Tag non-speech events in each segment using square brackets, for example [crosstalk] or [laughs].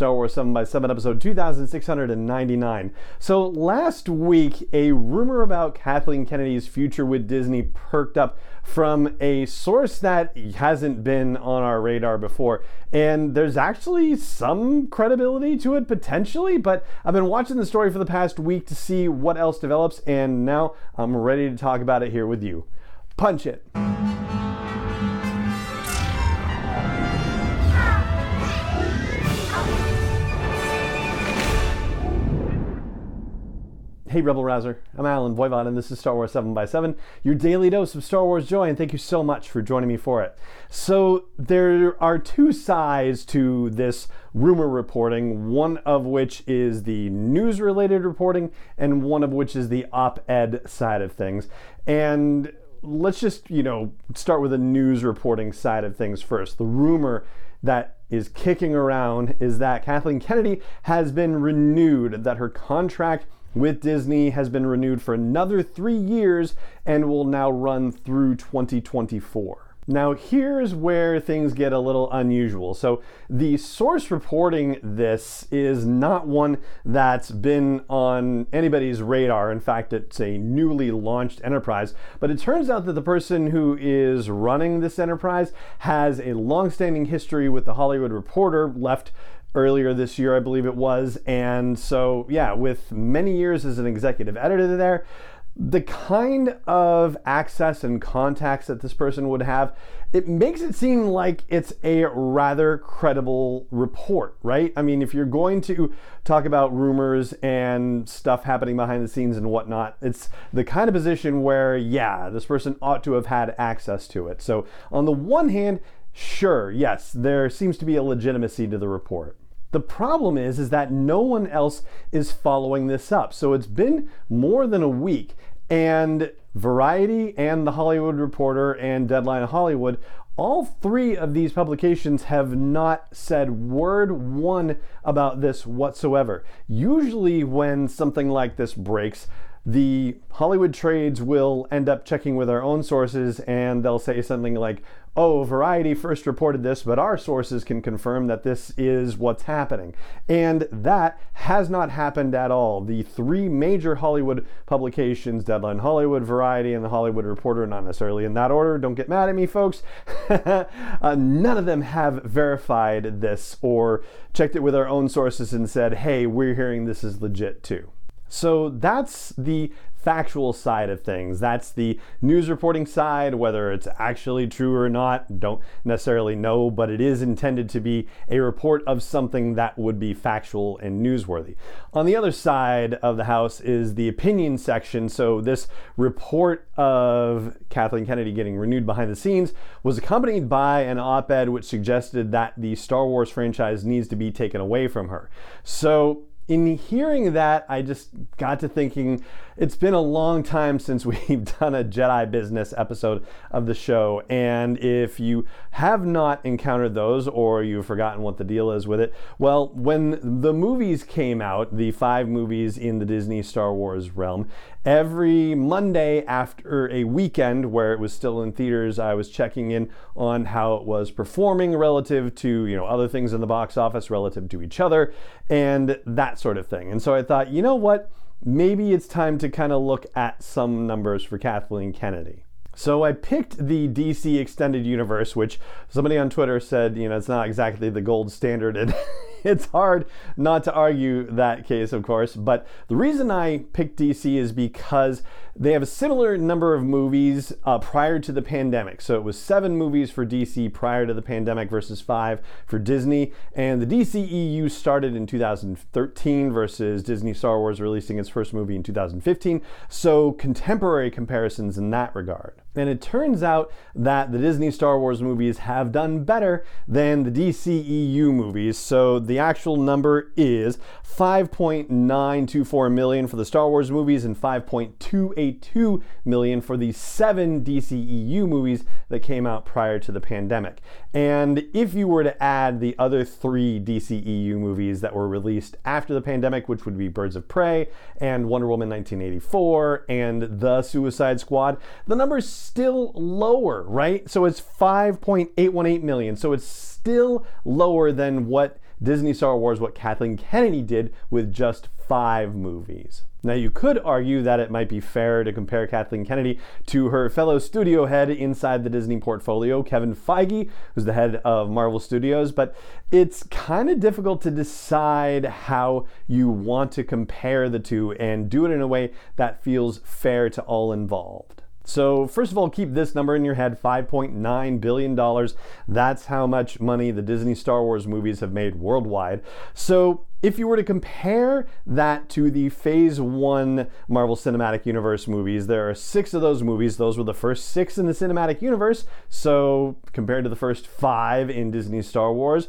Star Wars 7 by 7 episode 2699. So last week, a rumor about Kathleen Kennedy's future with Disney perked up from a source that hasn't been on our radar before. And there's actually some credibility to it potentially, but I've been watching the story for the past week to see what else develops, and now I'm ready to talk about it here with you. Punch it. Hey, Rebel Rouser. I'm Allen Voivod, and this is Star Wars 7 by 7 your daily dose of Star Wars joy, and thank you so much for joining me for it. So, there are two sides to this rumor reporting, one of which is the news related reporting, and one of which is the op ed side of things. And let's just, you know, start with the news reporting side of things first. The rumor that is kicking around is that Kathleen Kennedy has been renewed, that her contract with Disney has been renewed for another three years and will now run through 2024. Now, here's where things get a little unusual. So, the source reporting this is not one that's been on anybody's radar. In fact, it's a newly launched enterprise. But it turns out that the person who is running this enterprise has a long-standing history with the Hollywood Reporter, left earlier this year, I believe it was. And so, yeah, with many years as an executive editor there, the kind of access and contacts that this person would have, it makes it seem like it's a rather credible report, right? I mean, if you're going to talk about rumors and stuff happening behind the scenes and whatnot, it's the kind of position where, yeah, this person ought to have had access to it. So, on the one hand, sure, yes, there seems to be a legitimacy to the report. The problem is, is that no one else is following this up. So it's been more than a week, and Variety and The Hollywood Reporter and Deadline Hollywood, all three of these publications have not said word one about this whatsoever. Usually, when something like this breaks, the Hollywood trades will end up checking with our own sources and they'll say something like, oh, Variety first reported this, but our sources can confirm that this is what's happening. And that has not happened at all. The three major Hollywood publications, Deadline Hollywood, Variety, and The Hollywood Reporter, not necessarily in that order, don't get mad at me, folks, [laughs] uh, none of them have verified this or checked it with our own sources and said, hey, we're hearing this is legit too. So that's the factual side of things. That's the news reporting side, whether it's actually true or not, don't necessarily know, but it is intended to be a report of something that would be factual and newsworthy. On the other side of the house is the opinion section. So this report of Kathleen Kennedy getting renewed behind the scenes was accompanied by an op ed which suggested that the Star Wars franchise needs to be taken away from her. So in hearing that, I just got to thinking it's been a long time since [laughs] we've done a Jedi business episode of the show. And if you have not encountered those or you've forgotten what the deal is with it, well, when the movies came out, the five movies in the Disney Star Wars realm, every Monday after a weekend where it was still in theaters, I was checking in on how it was performing relative to, you know, other things in the box office, relative to each other, and that sort of thing. And so I thought, you know what? Maybe it's time to kind of look at some numbers for Kathleen Kennedy. So I picked the DC Extended Universe, which somebody on Twitter said, you know, it's not exactly the gold standard. And [laughs] [laughs] it's hard not to argue that case, of course. But the reason I picked DC is because they have a similar number of movies uh, prior to the pandemic. So it was seven movies for DC prior to the pandemic versus five for Disney. And the DCEU started in 2013 versus Disney Star Wars releasing its first movie in 2015. So contemporary comparisons in that regard. And it turns out that the Disney Star Wars movies have done better than the DCEU movies. So the actual number is 5.924 million for the Star Wars movies and 5.282 million for the seven DCEU movies that came out prior to the pandemic. And if you were to add the other three DCEU movies that were released after the pandemic, which would be Birds of Prey and Wonder Woman 1984 and The Suicide Squad, the number's still lower, right? So it's 5.818 million. So it's still lower than what Disney Star Wars, what Kathleen Kennedy did with just five movies. Now, you could argue that it might be fair to compare Kathleen Kennedy to her fellow studio head inside the Disney portfolio, Kevin Feige, who's the head of Marvel Studios, but it's kind of difficult to decide how you want to compare the two and do it in a way that feels fair to all involved. So, first of all, keep this number in your head $5.9 billion. That's how much money the Disney Star Wars movies have made worldwide. So, if you were to compare that to the Phase 1 Marvel Cinematic Universe movies, there are six of those movies. Those were the first six in the cinematic universe. So, compared to the first five in Disney Star Wars,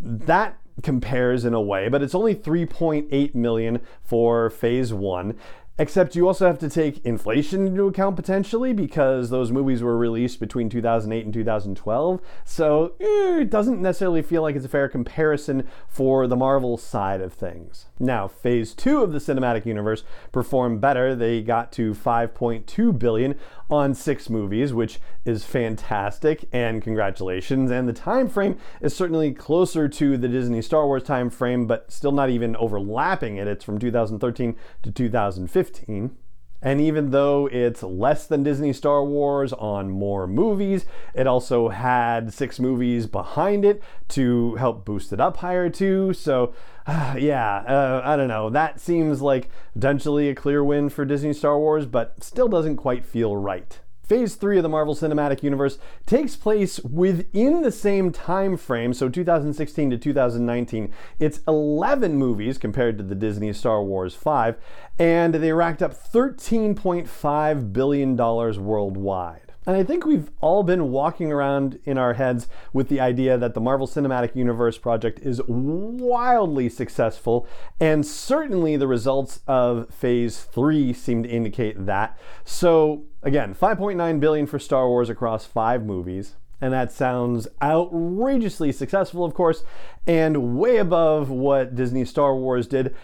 that compares in a way, but it's only 3.8 million for Phase 1. Except you also have to take inflation into account potentially because those movies were released between 2008 and 2012. So eh, it doesn't necessarily feel like it's a fair comparison for the Marvel side of things. Now, phase two of the cinematic universe performed better. They got to 5.2 billion on six movies, which is fantastic, and congratulations. And the time frame is certainly closer to the Disney Star Wars time frame, but still not even overlapping it. It's from 2013 to 2015. And even though it's less than Disney Star Wars on more movies, it also had six movies behind it to help boost it up higher too. So, uh, [sighs] yeah, uh, I don't know. That seems like potentially a clear win for Disney Star Wars, but still doesn't quite feel right. Phase 3 of the Marvel Cinematic Universe takes place within the same time frame, so 2016 to 2019. It's 11 movies compared to the Disney Star Wars 5, and they racked up $13.5 billion worldwide. And I think we've all been walking around in our heads with the idea that the Marvel Cinematic Universe project is wildly successful, and certainly the results of Phase 3 seem to indicate that. So, again, 5.9 billion for Star Wars across 5 movies. And that sounds outrageously successful, of course, and way above what Disney Star Wars did.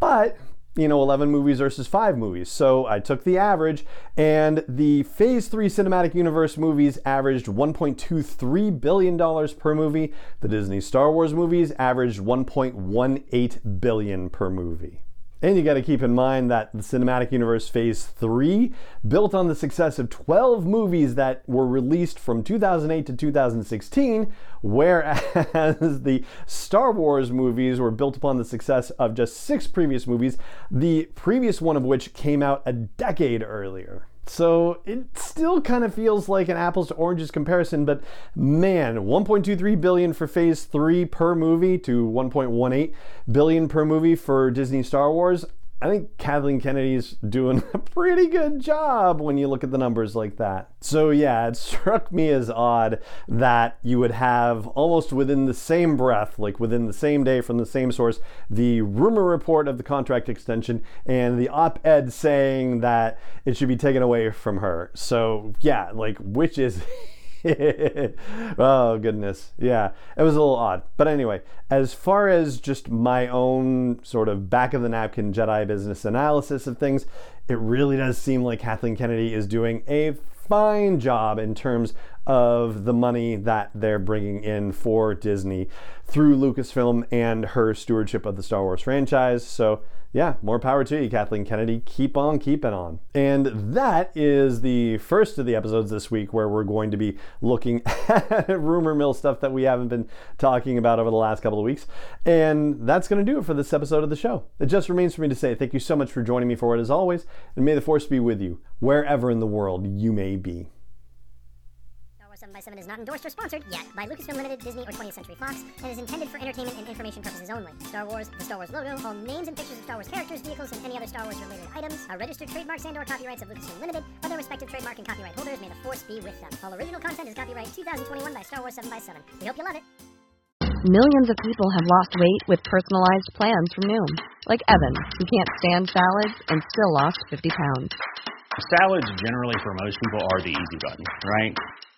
But you know, 11 movies versus 5 movies. So I took the average, and the Phase 3 Cinematic Universe movies averaged $1.23 billion per movie. The Disney Star Wars movies averaged 1.18 billion per movie. And you got to keep in mind that the Cinematic Universe Phase 3 built on the success of 12 movies that were released from 2008 to 2016, whereas [laughs] the Star Wars movies were built upon the success of just six previous movies, the previous one of which came out a decade earlier. So it still kind of feels like an apples to oranges comparison, but man, 1.23 billion for phase 3 per movie to 1.18 billion per movie for Disney Star Wars. I think Kathleen Kennedy's doing a pretty good job when you look at the numbers like that. So, yeah, it [laughs] struck me as odd that you would have almost within the same breath, like within the same day from the same source, the rumor report of the contract extension and the op ed saying that it should be taken away from her. So, yeah, like, which is. [laughs] [laughs] oh goodness. Yeah it was a little odd. But anyway as far as just my own sort of back of the napkin jedi business analysis of things it really does seem like kathleen kennedy is doing a fine job in terms of the money that they're bringing in for disney through lucasfilm and her stewardship of the star wars franchise. So yeah, more power to you, Kathleen Kennedy. Keep on keeping on. And that is the first of the episodes this week where we're going to be looking [laughs] at rumor mill stuff that we haven't been talking about over the last couple of weeks. And that's going to do it for this episode of the show. It just remains for me to say thank you so much for joining me for it as always, and may the force be with you wherever in the world you may be. 7x7 is not endorsed or sponsored yet by Lucasfilm Limited, Disney, or 20th Century Fox, and is intended for entertainment and information purposes only. Star Wars, the Star Wars logo, all names and pictures of Star Wars characters, vehicles, and any other Star Wars related items are registered trademarks and/or copyrights of Lucasfilm Limited, or their respective trademark and copyright holders. May the force be with them. All original content is copyright 2021 by Star Wars 7x7. We hope you love it. Millions of people have lost weight with personalized plans from Noom, like Evan, who can't stand salads and still lost 50 pounds. Salads, generally, for most people, are the easy button, right?